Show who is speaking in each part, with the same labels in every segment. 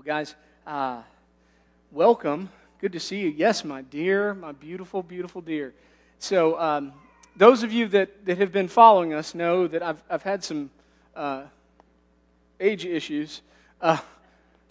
Speaker 1: Well, guys, uh, welcome. Good to see you. Yes, my dear, my beautiful, beautiful dear. So, um, those of you that, that have been following us know that I've, I've had some uh, age issues. Uh,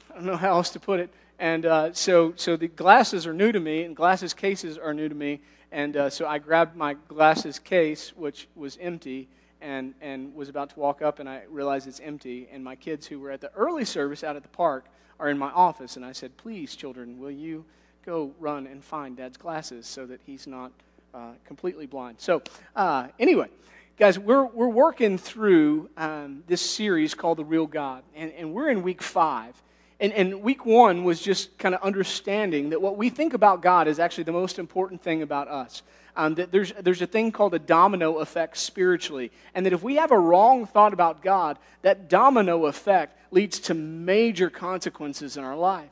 Speaker 1: I don't know how else to put it. And uh, so, so the glasses are new to me, and glasses cases are new to me. And uh, so I grabbed my glasses case, which was empty, and, and was about to walk up, and I realized it's empty. And my kids, who were at the early service out at the park, are in my office. And I said, Please, children, will you go run and find dad's glasses so that he's not uh, completely blind? So, uh, anyway, guys, we're, we're working through um, this series called The Real God. And, and we're in week five. And, and, week one was just kind of understanding that what we think about God is actually the most important thing about us um, that there's, there's a thing called a domino effect spiritually. And that if we have a wrong thought about God, that domino effect leads to major consequences in our life.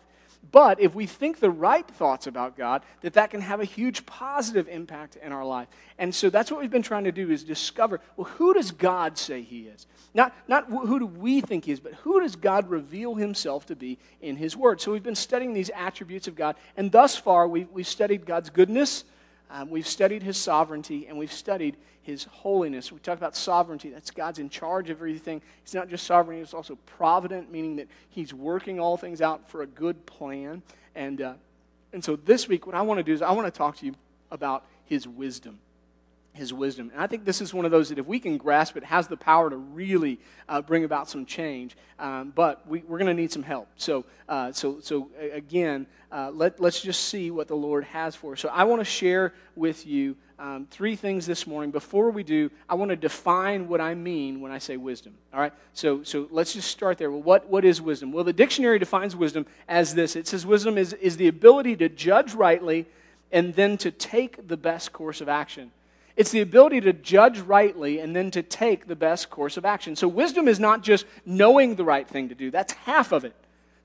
Speaker 1: But if we think the right thoughts about God, that that can have a huge positive impact in our life. And so that's what we've been trying to do is discover, well, who does God say he is? Not, not who do we think he is, but who does God reveal himself to be in his word? So we've been studying these attributes of God. And thus far, we've, we've studied God's goodness, um, we've studied his sovereignty and we've studied his holiness. We talk about sovereignty. That's God's in charge of everything. He's not just sovereign, he's also provident, meaning that he's working all things out for a good plan. And, uh, and so this week, what I want to do is I want to talk to you about his wisdom his wisdom. And I think this is one of those that if we can grasp it, has the power to really uh, bring about some change. Um, but we, are going to need some help. So, uh, so, so again, uh, let, let's just see what the Lord has for us. So I want to share with you um, three things this morning. Before we do, I want to define what I mean when I say wisdom. All right? So, so let's just start there. Well, what, what is wisdom? Well, the dictionary defines wisdom as this it says wisdom is, is the ability to judge rightly and then to take the best course of action. It's the ability to judge rightly and then to take the best course of action. So, wisdom is not just knowing the right thing to do, that's half of it.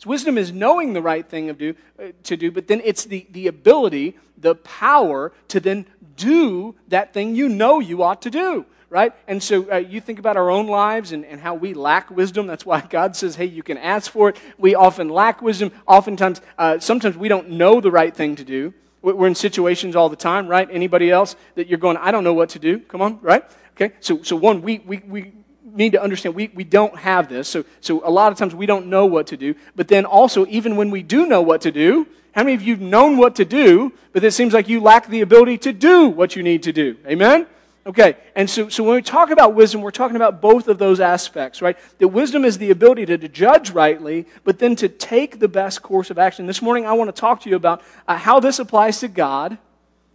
Speaker 1: So wisdom is knowing the right thing do, uh, to do, but then it's the, the ability, the power to then do that thing you know you ought to do right? And so uh, you think about our own lives and, and how we lack wisdom. That's why God says, hey, you can ask for it. We often lack wisdom. Oftentimes, uh, sometimes we don't know the right thing to do. We're in situations all the time, right? Anybody else that you're going, I don't know what to do? Come on, right? Okay, so, so one, we, we, we need to understand we, we don't have this. So, so a lot of times we don't know what to do. But then also, even when we do know what to do, how many of you have known what to do, but it seems like you lack the ability to do what you need to do? Amen? Okay, and so, so when we talk about wisdom, we're talking about both of those aspects, right? That wisdom is the ability to, to judge rightly, but then to take the best course of action. This morning, I want to talk to you about uh, how this applies to God,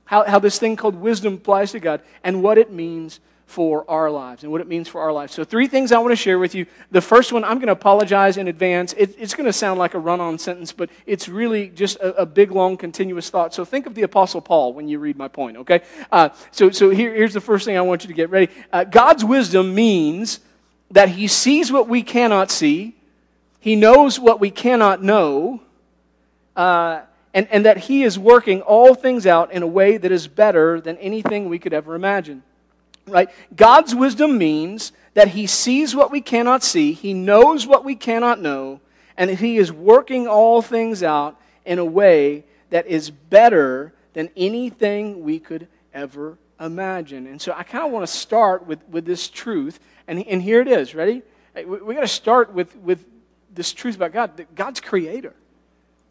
Speaker 1: how, how this thing called wisdom applies to God, and what it means for our lives and what it means for our lives. So, three things I want to share with you. The first one, I'm going to apologize in advance. It, it's going to sound like a run on sentence, but it's really just a, a, big, long, continuous thought. So, think of the Apostle Paul when you read my point, okay? Uh, so, so here, here's the first thing I want you to get ready. Uh, God's wisdom means that He sees what we cannot see, He knows what we cannot know. Uh, and, and that he is working all things out in a way that is better than anything we could ever imagine right? God's wisdom means that He sees what we cannot see, He knows what we cannot know, and He is working all things out in a way that is better than anything we could ever imagine. And so I kind of want to start with, with this truth, and, and here it is. Ready? We, we got to start with, with this truth about God that God's creator.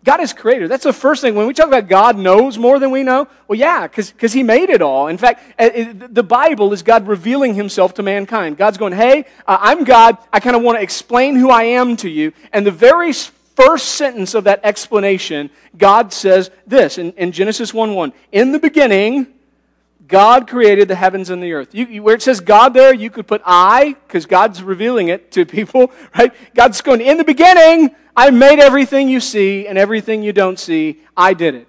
Speaker 1: God is creator. That's the first thing. When we talk about God knows more than we know, well, yeah, because He made it all. In fact, the Bible is God revealing Himself to mankind. God's going, hey, uh, I'm God. I kind of want to explain who I am to you. And the very first sentence of that explanation, God says this in, in Genesis 1 1. In the beginning, God created the heavens and the earth. You, you, where it says God there, you could put I, because God's revealing it to people, right? God's going, in the beginning, I made everything you see and everything you don't see. I did it.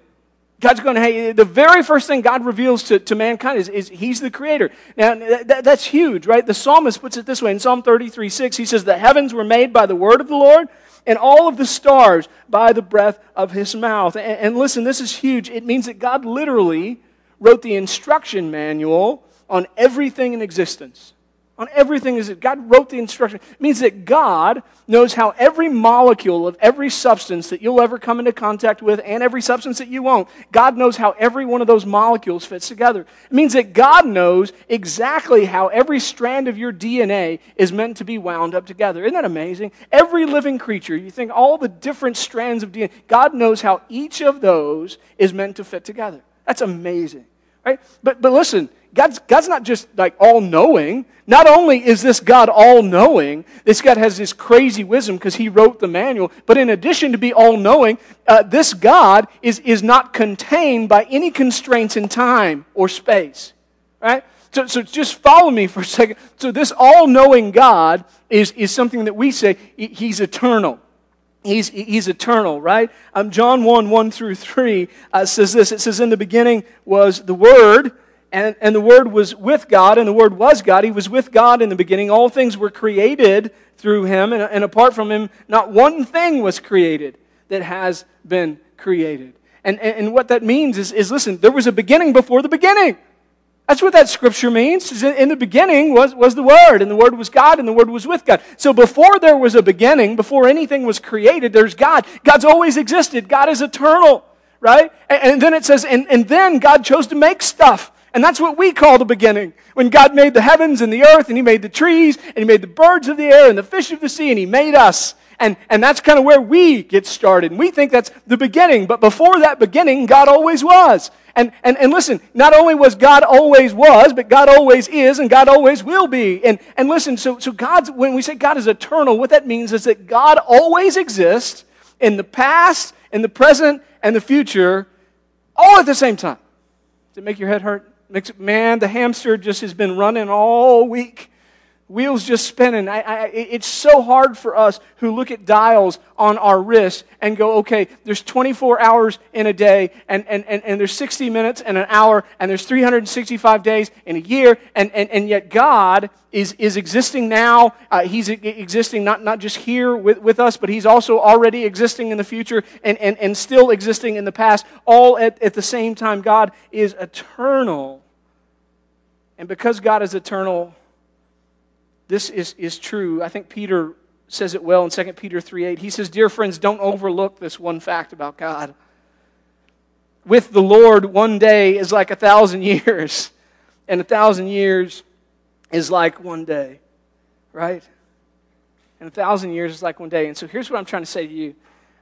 Speaker 1: God's going, hey, the very first thing God reveals to, to mankind is, is He's the creator. Now, that, that's huge, right? The psalmist puts it this way in Psalm 33 6. He says, The heavens were made by the word of the Lord, and all of the stars by the breath of His mouth. And, and listen, this is huge. It means that God literally wrote the instruction manual on everything in existence. on everything is that God wrote the instruction. It means that God knows how every molecule of every substance that you'll ever come into contact with and every substance that you won't, God knows how every one of those molecules fits together. It means that God knows exactly how every strand of your DNA is meant to be wound up together. Isn't that amazing? Every living creature, you think all the different strands of DNA, God knows how each of those is meant to fit together. That's amazing. Right? But, but listen, God's, God's not just like all knowing. Not only is this God all knowing, this God has this crazy wisdom because he wrote the manual, but in addition to be all knowing, uh, this God is, is not contained by any constraints in time or space. Right? So, so just follow me for a second. So, this all knowing God is, is something that we say he's eternal. He's, he's eternal, right? Um, John 1 1 through 3 uh, says this It says, In the beginning was the Word and, and the Word was with God, and the Word was God. He was with God in the beginning. All things were created through Him, and, and apart from Him, not one thing was created that has been created. And, and, and what that means is, is listen, there was a beginning before the beginning. That's what that scripture means. In the beginning was, was the Word, and the Word was God, and the Word was with God. So before there was a beginning, before anything was created, there's God. God's always existed. God is eternal, right? And, and then it says, and, and then God chose to make stuff. And that's what we call the beginning. When God made the heavens and the earth, and He made the trees, and He made the birds of the air, and the fish of the sea, and He made us. And, and that's kind of where we get started. And we think that's the beginning. But before that beginning, God always was. And, and, and listen, not only was God always was, but God always is, and God always will be. And, and listen, so, so God's, when we say God is eternal, what that means is that God always exists in the past, in the present, and the future, all at the same time. Does it make your head hurt? man, the hamster just has been running all week. Wheels just spinning. I, I, it's so hard for us who look at dials on our wrist and go, okay, there's 24 hours in a day, and, and, and, and there's 60 minutes and an hour, and there's 365 days in a year, and, and, and yet God is, is existing now. Uh, he's existing not, not just here with, with us, but He's also already existing in the future and, and, and still existing in the past, all at, at the same time. God is eternal. And because God is eternal, this is, is true. I think Peter says it well in 2 Peter 3 8. He says, Dear friends, don't overlook this one fact about God. With the Lord, one day is like a thousand years, and a thousand years is like one day, right? And a thousand years is like one day. And so here's what I'm trying to say to you.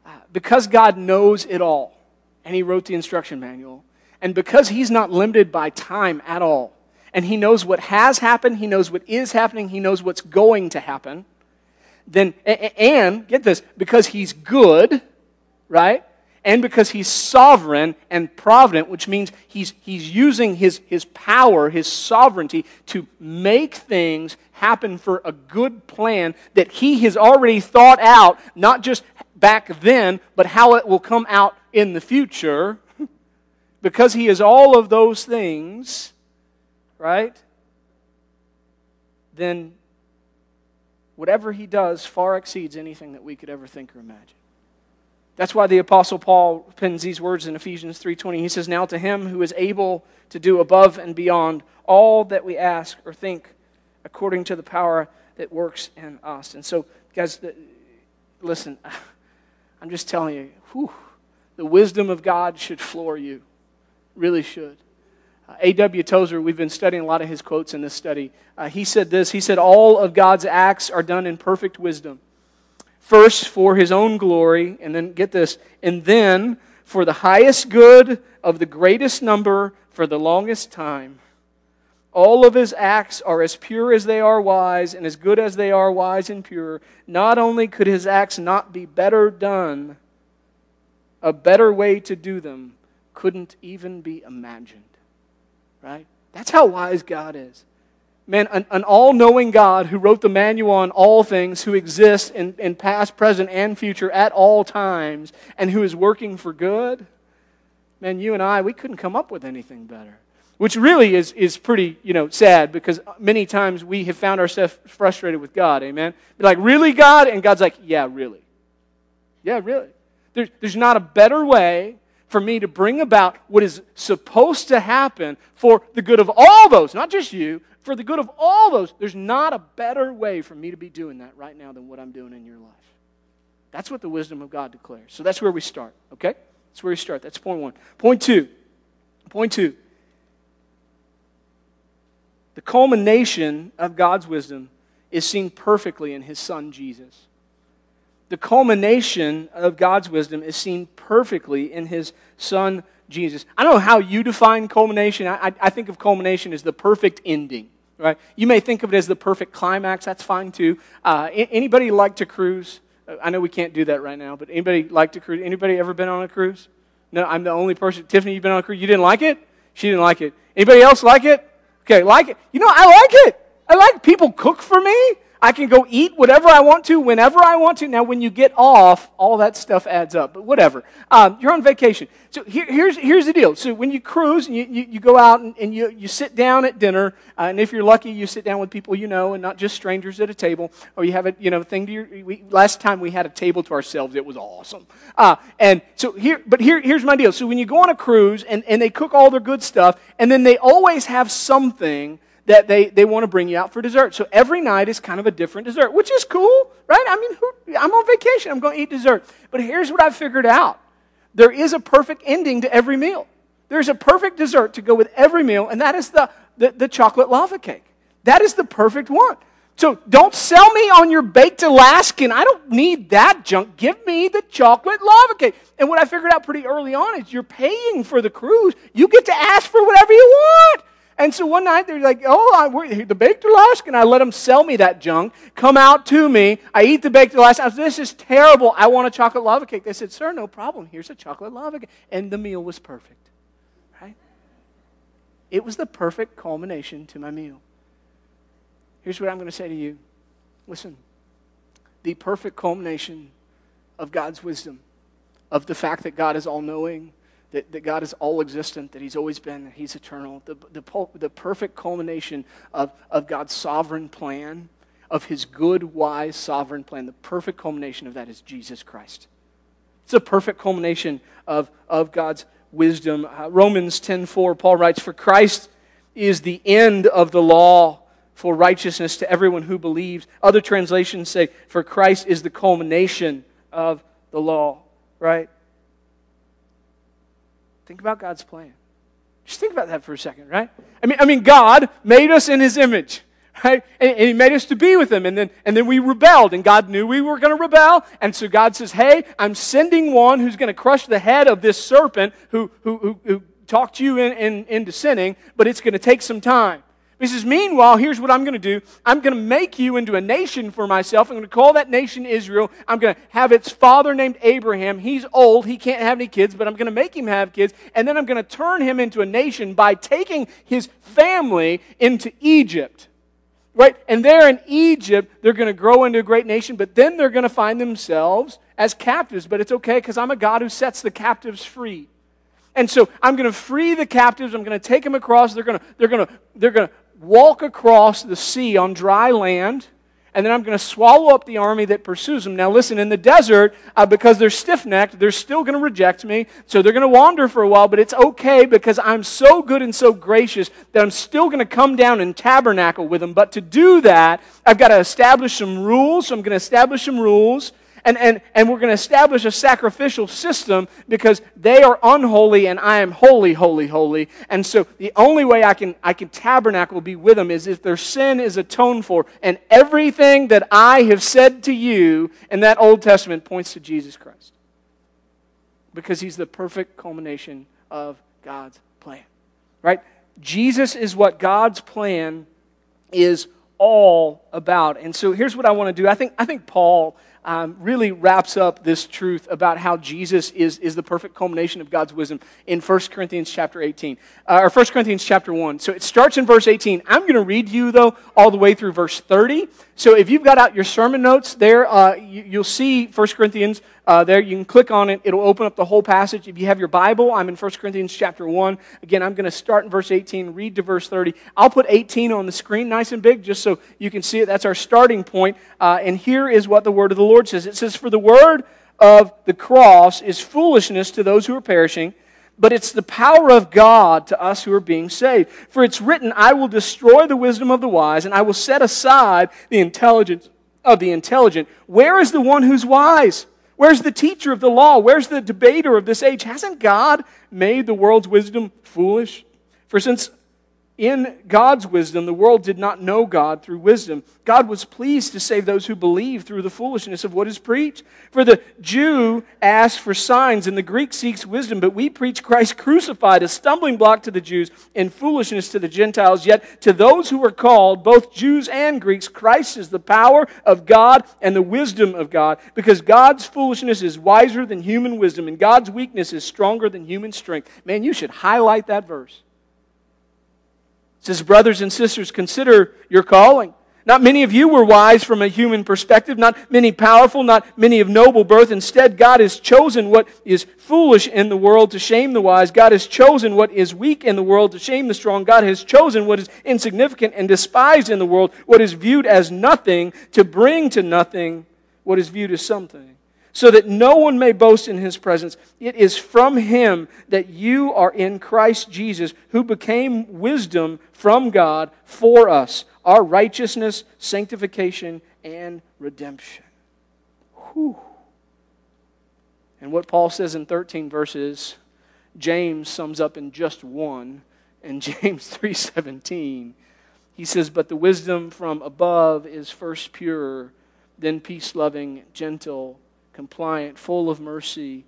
Speaker 1: Uh, because God knows it all, and He wrote the instruction manual, and because He's not limited by time at all, and He knows what has happened, He knows what is happening, He knows what's going to happen, then, and get this, because He's good, right? And because He's sovereign and provident, which means He's, he's using his, his power, His sovereignty to make things happen for a good plan that He has already thought out, not just back then, but how it will come out in the future. because He is all of those things, right? Then whatever he does far exceeds anything that we could ever think or imagine. That's why the apostle Paul pens these words in Ephesians 3:20. He says, "Now to him who is able to do above and beyond all that we ask or think according to the power that works in us." And so, guys, listen, I'm just telling you, whew, the wisdom of God should floor you. Really should. A.W. Tozer, we've been studying a lot of his quotes in this study. Uh, he said this He said, All of God's acts are done in perfect wisdom. First, for his own glory, and then get this, and then for the highest good of the greatest number for the longest time. All of his acts are as pure as they are wise, and as good as they are wise and pure. Not only could his acts not be better done, a better way to do them couldn't even be imagined right? That's how wise God is. Man, an, an all knowing God who wrote the manual on all things, who exists in, in past, present, and future at all times, and who is working for good. Man, you and I, we couldn't come up with anything better. Which really is, is pretty, you know, sad because many times we have found ourselves frustrated with God, amen? Like, really, God? And God's like, yeah, really. Yeah, really. There's, there's not a better way for me to bring about what is supposed to happen for the good of all those, not just you, for the good of all those. There's not a better way for me to be doing that right now than what I'm doing in your life. That's what the wisdom of God declares. So that's where we start, okay? That's where we start. That's point one. Point two. Point two. The culmination of God's wisdom is seen perfectly in his son Jesus. The culmination of God's wisdom is seen perfectly in his son Jesus. I don't know how you define culmination. I, I, think of culmination as the perfect ending, right? You may think of it as the perfect climax. That's fine too. Uh, anybody like to cruise? I know we can't do that right now, but anybody like to cruise? Anybody ever been on a cruise? No, I'm the only person. Tiffany, you've been on a cruise. You didn't like it? She didn't like it. Anybody else like it? Okay, like it. You know, I like it. I like people cook for me. I can go eat whatever I want to, whenever I want to. Now, when you get off, all that stuff adds up, but whatever. Um, you're on vacation. So here, here's, here's the deal. So when you cruise and you, you, you go out and, and, you, you sit down at dinner, uh, and if you're lucky, you sit down with people you know and not just strangers at a table, or you have a you know, thing to your. We, last time we had a table to ourselves, it was awesome. Uh, and so here, but here, here's my deal. So when you go on a cruise and, and they cook all their good stuff, and then they always have something that they, they want to bring you out for dessert. So every night is kind of a different dessert, which is cool, right? I mean, who, I'm on vacation. I'm going to eat dessert. But here's what I've figured out there is a perfect ending to every meal. There's a perfect dessert to go with every meal, and that is the, the, the chocolate lava cake. That is the perfect one. So don't sell me on your baked Alaskan. I don't need that junk. Give me the chocolate lava cake. And what I figured out pretty early on is you're paying for the cruise. You get to ask for want. And so one night they're like, oh, I, the baked Alaskan. I let them sell me that junk, come out to me. I eat the baked Alaskan. I said, this is terrible. I want a chocolate lava cake. They said, sir, no problem. Here's a chocolate lava cake. And the meal was perfect. Right? It was the perfect culmination to my meal. Here's what I'm going to say to you. Listen, the perfect culmination of God's wisdom, of the fact that God is all knowing, that, that God is all existent, that He's always been, that He's eternal. The, the, the perfect culmination of, of God's sovereign plan, of His good, wise, sovereign plan, the perfect culmination of that is Jesus Christ. It's a perfect culmination of, of God's wisdom. Uh, Romans 10.4, Paul writes, For Christ is the end of the law for righteousness to everyone who believes. Other translations say, For Christ is the culmination of the law, right? Think about God's plan. Just think about that for a second, right? I mean, I mean, God made us in His image, right? And, and He made us to be with Him, and then and then we rebelled, and God knew we were going to rebel, and so God says, "Hey, I'm sending one who's going to crush the head of this serpent who who who, who talked you in, in, into sinning, but it's going to take some time." He says, Meanwhile, here's what I'm going to do. I'm going to make you into a nation for myself. I'm going to call that nation Israel. I'm going to have its father named Abraham. He's old. He can't have any kids, but I'm going to make him have kids. And then I'm going to turn him into a nation by taking his family into Egypt. Right? And there in Egypt, they're going to grow into a great nation, but then they're going to find themselves as captives. But it's okay because I'm a God who sets the captives free. And so I'm going to free the captives. I'm going to take them across. They're going to, they're going to, they're going to walk across the sea on dry land, and then I'm going to swallow up the army that pursues them. Now, listen, in the desert, uh, because they're stiff necked, they're still going to reject me, so they're going to wander for a while, but it's okay because I'm so good and so gracious that I'm still going to come down and tabernacle with them. But to do that, I've got to establish some rules, so I'm going to establish some rules and, and, and we're going to establish a sacrificial system because they are unholy and I am holy, holy, holy. And so the only way I can, I can tabernacle, be with them, is if their sin is atoned for. And everything that I have said to you in that Old Testament points to Jesus Christ because he's the perfect culmination of God's plan. Right? Jesus is what God's plan is all about. And so here's what I want to do. I think, I think Paul um, really wraps up this truth about how Jesus is, is the perfect culmination of God's wisdom in 1 Corinthians chapter 18, uh, or 1 Corinthians chapter 1. So it starts in verse 18. I'm going to read you, though, all the way through verse 30. So if you've got out your sermon notes there, uh, you, will see 1 Corinthians uh, there. You can click on it. It'll open up the whole passage. If you have your Bible, I'm in 1 Corinthians chapter 1. Again, I'm going to start in verse 18, read to verse 30. I'll put 18 on the screen nice and big just so you can see it. That's our starting point. Uh, and here is what the word of the Lord says. It says, For the word of the cross is foolishness to those who are perishing, but it's the power of God to us who are being saved. For it's written, I will destroy the wisdom of the wise, and I will set aside the intelligence of the intelligent. Where is the one who's wise? Where's the teacher of the law? Where's the debater of this age? Hasn't God made the world's wisdom foolish? For since in God's wisdom, the world did not know God through wisdom. God was pleased to save those who believe through the foolishness of what is preached. For the Jew asks for signs, and the Greek seeks wisdom, but we preach Christ crucified, a stumbling block to the Jews and foolishness to the Gentiles. Yet to those who are called, both Jews and Greeks, Christ is the power of God and the wisdom of God, because God's foolishness is wiser than human wisdom, and God's weakness is stronger than human strength. Man, you should highlight that verse says, Brothers and sisters, consider your calling. Not many of you were wise from a human perspective, not many powerful, not many of noble birth. Instead, God has chosen what is foolish in the world to shame the wise. God has chosen what is weak in the world to shame the strong. God has chosen what is insignificant and despised in the world, what is viewed as nothing, to bring to nothing what is viewed as something so that no one may boast in his presence. It is from him that you are in Christ Jesus, who became wisdom from God for us, our righteousness, sanctification, and redemption. Whew. And what Paul says in 13 verses, James sums up in just one. In James 3:17, he says, "But the wisdom from above is first pure, then peace-loving, gentle, compliant, full of mercy,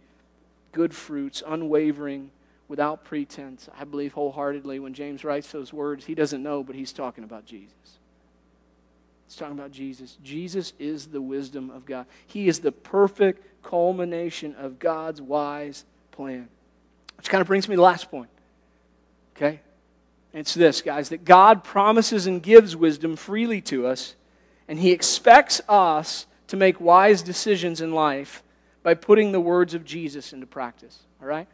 Speaker 1: good fruits, unwavering, without pretense. I believe wholeheartedly when James writes those words, he doesn't know, but he's talking about Jesus. He's talking about Jesus. Jesus is the wisdom of God, He is the perfect culmination of God's wise plan. Which kind of brings me to the last point. Okay? It's this, guys, that God promises and gives wisdom freely to us, and He expects us to make wise decisions in life by putting the words of Jesus into practice. All right?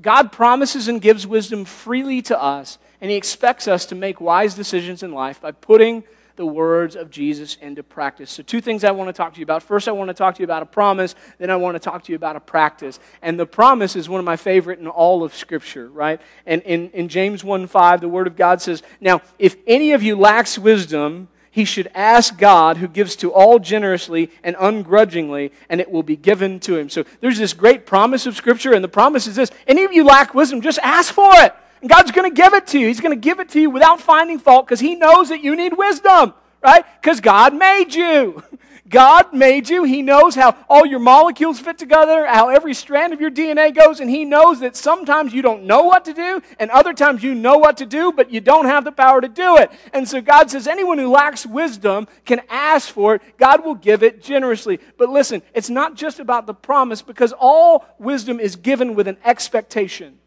Speaker 1: God promises and gives wisdom freely to us, and He expects us to make wise decisions in life by putting the words of Jesus into practice. So, two things I want to talk to you about. First, I want to talk to you about a promise, then, I want to talk to you about a practice. And the promise is one of my favorite in all of Scripture, right? And in, in James 1 5, the Word of God says, Now, if any of you lacks wisdom, he should ask God, who gives to all generously and ungrudgingly, and it will be given to him. So there's this great promise of Scripture, and the promise is this any of you lack wisdom, just ask for it. And God's going to give it to you. He's going to give it to you without finding fault because He knows that you need wisdom, right? Because God made you. God made you. He knows how all your molecules fit together, how every strand of your DNA goes, and He knows that sometimes you don't know what to do, and other times you know what to do, but you don't have the power to do it. And so God says anyone who lacks wisdom can ask for it. God will give it generously. But listen, it's not just about the promise because all wisdom is given with an expectation.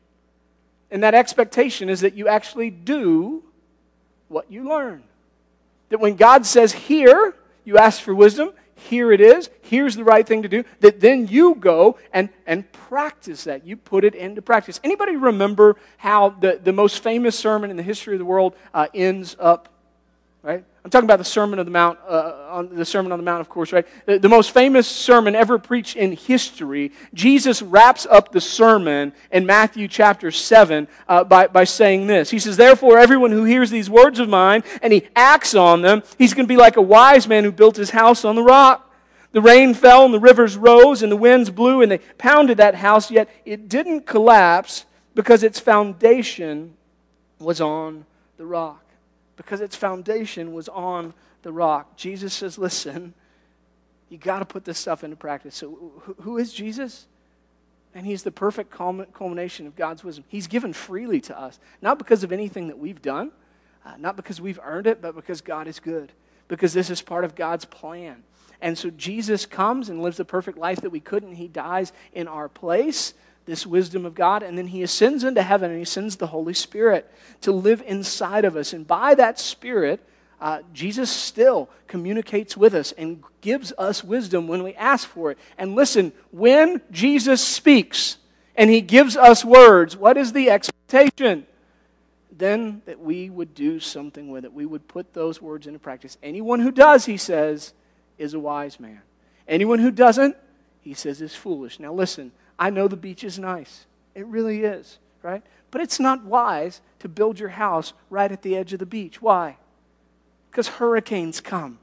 Speaker 1: And that expectation is that you actually do what you learn. That when God says, here, you ask for wisdom, here it is, here's the right thing to do, that then you go and, and practice that. You put it into practice. Anybody remember how the, the most famous sermon in the history of the world uh, ends up? Right? I'm talking about the Sermon on the Mount, uh, on the Sermon on the Mount, of course, right? The, the, most famous sermon ever preached in history. Jesus wraps up the sermon in Matthew chapter 7 uh, by, by saying this. He says, Therefore, everyone who hears these words of mine and he acts on them, he's going to be like a wise man who built his house on the rock. The rain fell and the rivers rose and the winds blew and they pounded that house, yet it didn't collapse because its foundation was on the rock because its foundation was on the rock. Jesus says, listen, you got to put this stuff into practice. So, who is Jesus? And he's the perfect culmination of God's wisdom. He's given freely to us, not because of anything that we've done, uh, not because we've earned it, but because God is good, because this is part of God's plan. And so Jesus comes and lives the perfect life that we couldn't. He dies in our place this wisdom of God, and then he ascends into heaven and he sends the Holy Spirit to live inside of us. And by that Spirit, uh, Jesus still communicates with us and gives us wisdom when we ask for it. And listen, when Jesus speaks and he gives us words, what is the expectation? Then that we would do something with it. We would put those words into practice. Anyone who does, he says, is a wise man. Anyone who doesn't, he says is foolish. Now, listen, I know the beach is nice. It really is, right? But it's not wise to build your house right at the edge of the beach. Why? Because hurricanes come,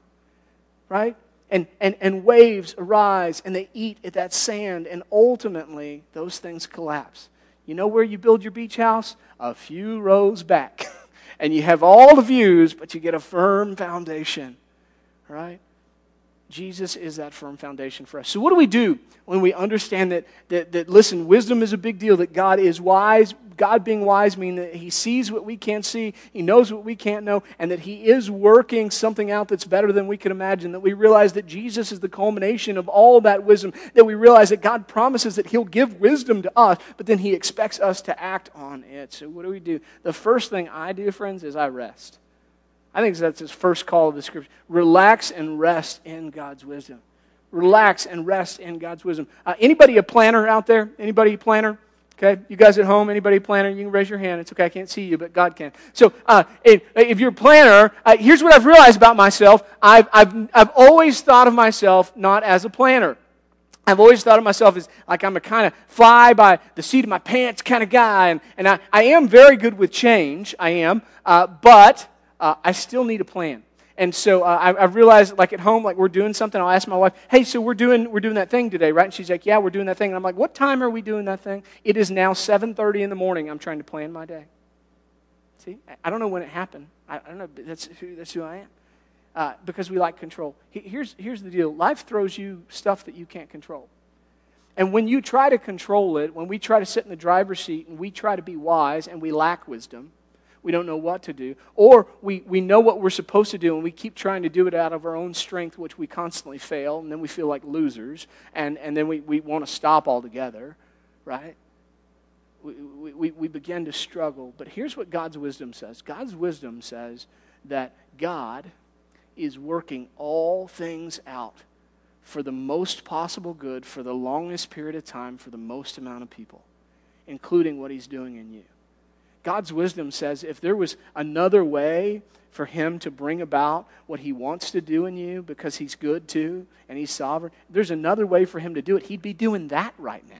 Speaker 1: right? And, and, and waves arise and they eat at that sand, and ultimately those things collapse. You know where you build your beach house? A few rows back. and you have all the views, but you get a firm foundation, right? Jesus is that firm foundation for us. So, what do we do when we understand that, that, that, listen, wisdom is a big deal, that God is wise? God being wise means that He sees what we can't see, He knows what we can't know, and that He is working something out that's better than we could imagine. That we realize that Jesus is the culmination of all that wisdom, that we realize that God promises that He'll give wisdom to us, but then He expects us to act on it. So, what do we do? The first thing I do, friends, is I rest. I think that's his first call of the scripture. Relax and rest in God's wisdom. Relax and rest in God's wisdom. Uh, anybody a planner out there? Anybody a planner? Okay, you guys at home, anybody a planner? You can raise your hand. It's okay, I can't see you, but God can. So, uh, if, if, you're a planner, uh, here's what I've realized about myself. I've, I've, I've always thought of myself not as a planner. I've always thought of myself as like I'm a kind of fly by the seat of my pants kind of guy, and, and I, I am very good with change. I am, uh, but uh, I still need a plan. And so uh, I, have realized, like at home, like we're doing something. I'll ask my wife, "Hey, so we're doing we're doing that thing today, right?" And she's like, "Yeah, we're doing that thing." And I'm like, "What time are we doing that thing?" It is now 7:30 in the morning. I'm trying to plan my day. See, I don't know when it happened. I, I don't know. That's who that's who I am. Uh, because we like control. Here's here's the deal. Life throws you stuff that you can't control. And when you try to control it, when we try to sit in the driver's seat and we try to be wise and we lack wisdom, we don't know what to do. Or we, we know what we're supposed to do and we keep trying to do it out of our own strength, which we constantly fail, and then we feel like losers, and, and then we, we want to stop altogether, right? We, we, we begin to struggle. But here's what God's wisdom says God's wisdom says that God is working all things out for the most possible good for the longest period of time for the most amount of people, including what He's doing in you. God's wisdom says if there was another way for him to bring about what he wants to do in you because he's good too and he's sovereign, there's another way for him to do it. He'd be doing that right now.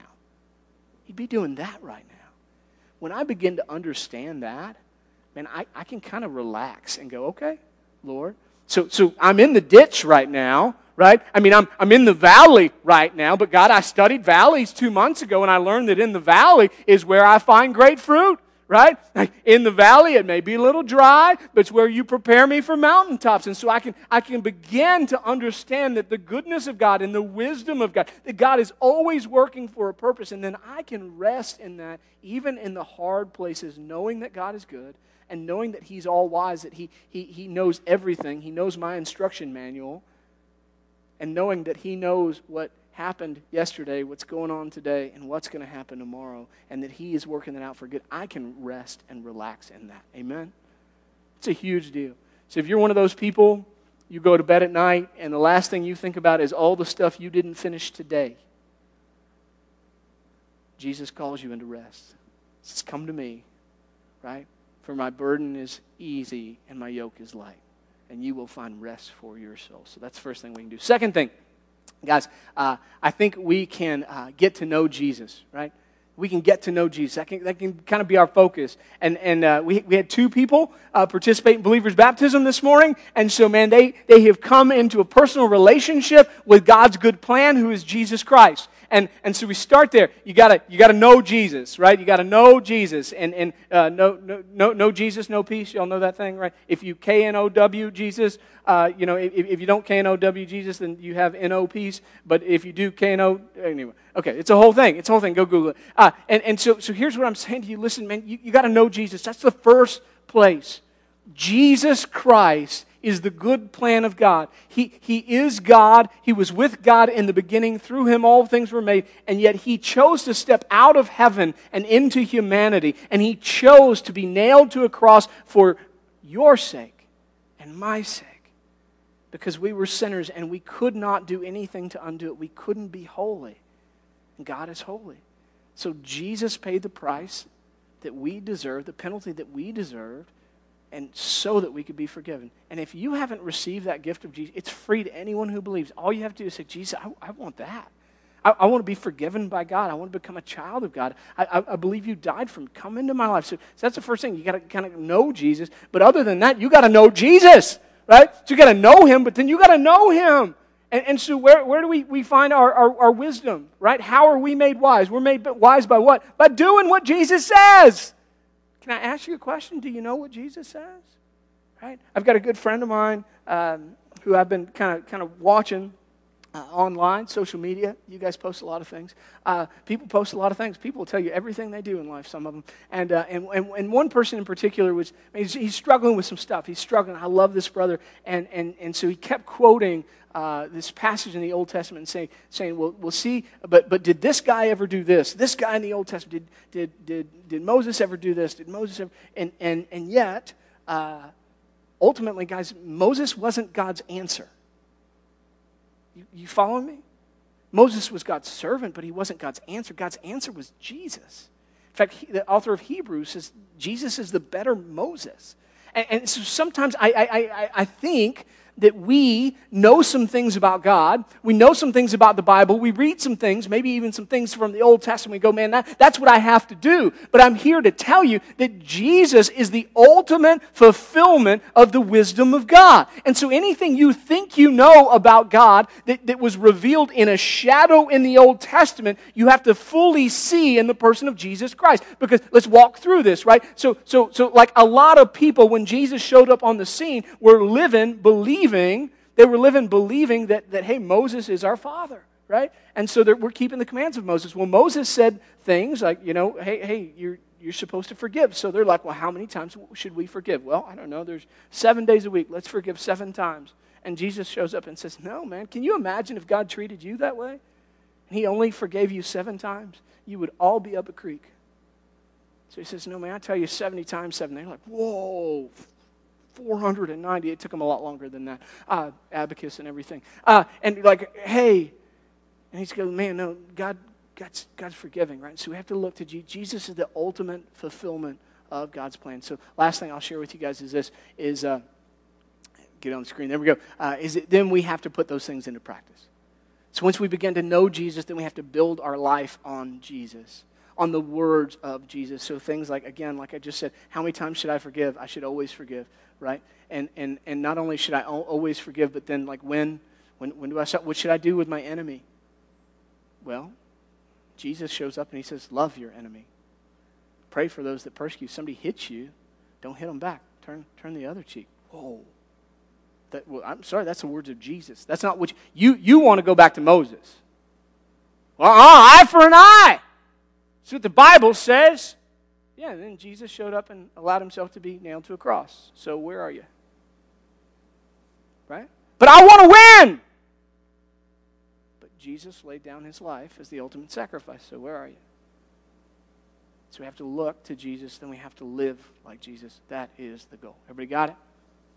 Speaker 1: He'd be doing that right now. When I begin to understand that, man, I, I can kind of relax and go, okay, Lord. So, so I'm in the ditch right now, right? I mean, I'm, I'm in the valley right now, but God, I studied valleys two months ago and I learned that in the valley is where I find great fruit right? In the valley, it may be a little dry, but it's where you prepare me for mountaintops. And so I can, I can begin to understand that the goodness of God and the wisdom of God, that God is always working for a purpose. And then I can rest in that, even in the hard places, knowing that God is good and knowing that He's all wise, that He, he, he knows everything. He knows my instruction manual, and knowing that He knows what happened yesterday, what's going on today, and what's going to happen tomorrow, and that He is working that out for good, I can rest and relax in that. Amen? It's a huge deal. So if you're one of those people, you go to bed at night, and the last thing you think about is all the stuff you didn't finish today. Jesus calls you into rest. He says, Come to me, right? For my burden is easy and my yoke is light. And you will find rest for your soul. So that's the first thing we can do. Second thing, Guys, uh, I think we can uh, get to know Jesus, right? We can get to know Jesus. That can, that can kind of be our focus. And, and uh, we, we had two people uh, participate in believers' baptism this morning. And so, man, they, they have come into a personal relationship with God's good plan, who is Jesus Christ. And, and so we start there. You gotta, you gotta know Jesus, right? You gotta know Jesus. And, and uh, no, no, no, no Jesus, no peace. Y'all know that thing, right? If you K-N-O-W Jesus, uh, you know, if, if you don't K-N-O-W Jesus, then you have N-O peace. But if you do K-N-O, anyway. Okay, it's a whole thing. It's a whole thing. Go Google it. Uh, and, and so, so here's what I'm saying to you. Listen, man, you, you gotta know Jesus. That's the first place. Jesus Christ is the good plan of God. He, he is God. He was with God in the beginning. Through him, all things were made. And yet, he chose to step out of heaven and into humanity. And he chose to be nailed to a cross for your sake and my sake. Because we were sinners and we could not do anything to undo it. We couldn't be holy. And God is holy. So Jesus paid the price that we deserved, the penalty that we deserved and so that we could be forgiven. And if you haven't received that gift of Jesus, it's free to anyone who believes. All you have to do is say, Jesus, I, I want that. I, I want to be forgiven by God. I want to become a child of God. I, I, believe you died for me. Come into my life. So, so that's the first thing. You got to kind of know Jesus. But other than that, you got to know Jesus, right? So you got to know him, but then you got to know him. And, and, so, where, where do we, we find our, our, our, wisdom, right? How are we made wise? We're made wise by what? By doing what Jesus says. Can I ask you a question? Do you know what Jesus says? Right? I've got a good friend of mine um, who I've been kind of kind of watching uh, online, social media. You guys post a lot of things. Uh, people post a lot of things. People will tell you everything they do in life, some of them. And, uh, and, and, and, one person in particular was, he's, he's, struggling with some stuff. He's struggling. I love this brother. And, and, and so he kept quoting uh, this passage in the Old Testament and saying, saying well, we'll see, but, but did this guy ever do this? This guy in the Old Testament, did, did, did, did Moses ever do this? Did Moses ever? And, and, and yet, uh, ultimately, guys, Moses wasn't God's answer. You, you follow me? Moses was God's servant, but he wasn't God's answer. God's answer was Jesus. In fact, he, the author of Hebrews says Jesus is the better Moses. And, and so sometimes I, I, I, I think that we know some things about God. We know some things about the Bible. We read some things, maybe even some things from the Old Testament. We go, man, that, that's what I have to do. But I'm here to tell you that Jesus is the ultimate fulfillment of the wisdom of God. And so anything you think you know about God that, that was revealed in a shadow in the Old Testament, you have to fully see in the person of Jesus Christ. Because let's walk through this, right? So, so, so like a lot of people, when Jesus showed up on the scene, were living, believing, believing, they were living believing that, that hey, Moses is our father, right? And so we're keeping the commands of Moses. Well, Moses said things like, you know, hey, hey, you're, you're supposed to forgive. So they're like, well, how many times should we forgive? Well, I don't know. There's seven days a week. Let's forgive seven times. And Jesus shows up and says, no, man, can you imagine if God treated you that way? And he only forgave you seven times? You would all be up a creek. So he says, no, man, I tell you 70 times seven. They're like, whoa, 490. It took them a lot longer than that. Uh, abacus and everything. Uh, and like, hey, and he's going, man, no, God, God's, God's forgiving, right? So we have to look to Jesus. Jesus is the ultimate fulfillment of God's plan. So last thing I'll share with you guys is this: is uh, get on the screen. There we go. Uh, is it, then we have to put those things into practice. So once we begin to know Jesus, then we have to build our life on Jesus on the words of Jesus. So things like, again, like I just said, how many times should I forgive? I should always forgive, right? And, and, and not only should I always forgive, but then like when, when, when do I start? What should I do with my enemy? Well, Jesus shows up and he says, love your enemy. Pray for those that persecute. Somebody hits you, don't hit them back. Turn, turn the other cheek. Whoa. That, well, I'm sorry, that's the words of Jesus. That's not what you, you, you want to go back to Moses. Well, uh, eye for an eye. That's what the Bible says. Yeah, then Jesus showed up and allowed himself to be nailed to a cross. So where are you? Right? But I want to win! But Jesus laid down his life as the ultimate sacrifice. So where are you? So we have to look to Jesus, then we have to live like Jesus. That is the goal. Everybody got it?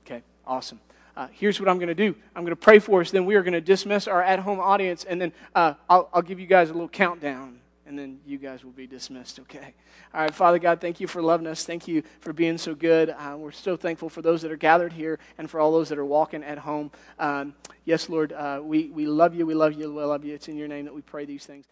Speaker 1: Okay, awesome. Uh, here's what I'm going to do I'm going to pray for us, then we are going to dismiss our at home audience, and then uh, I'll, I'll give you guys a little countdown and then you guys will be dismissed, okay? All right, Father God, thank you for loving us. Thank you for being so good. Uh, we're so thankful for those that are gathered here and for all those that are walking at home. Um, yes, Lord, uh, we, we love you. We love you. We love you. It's in your name that we pray these things.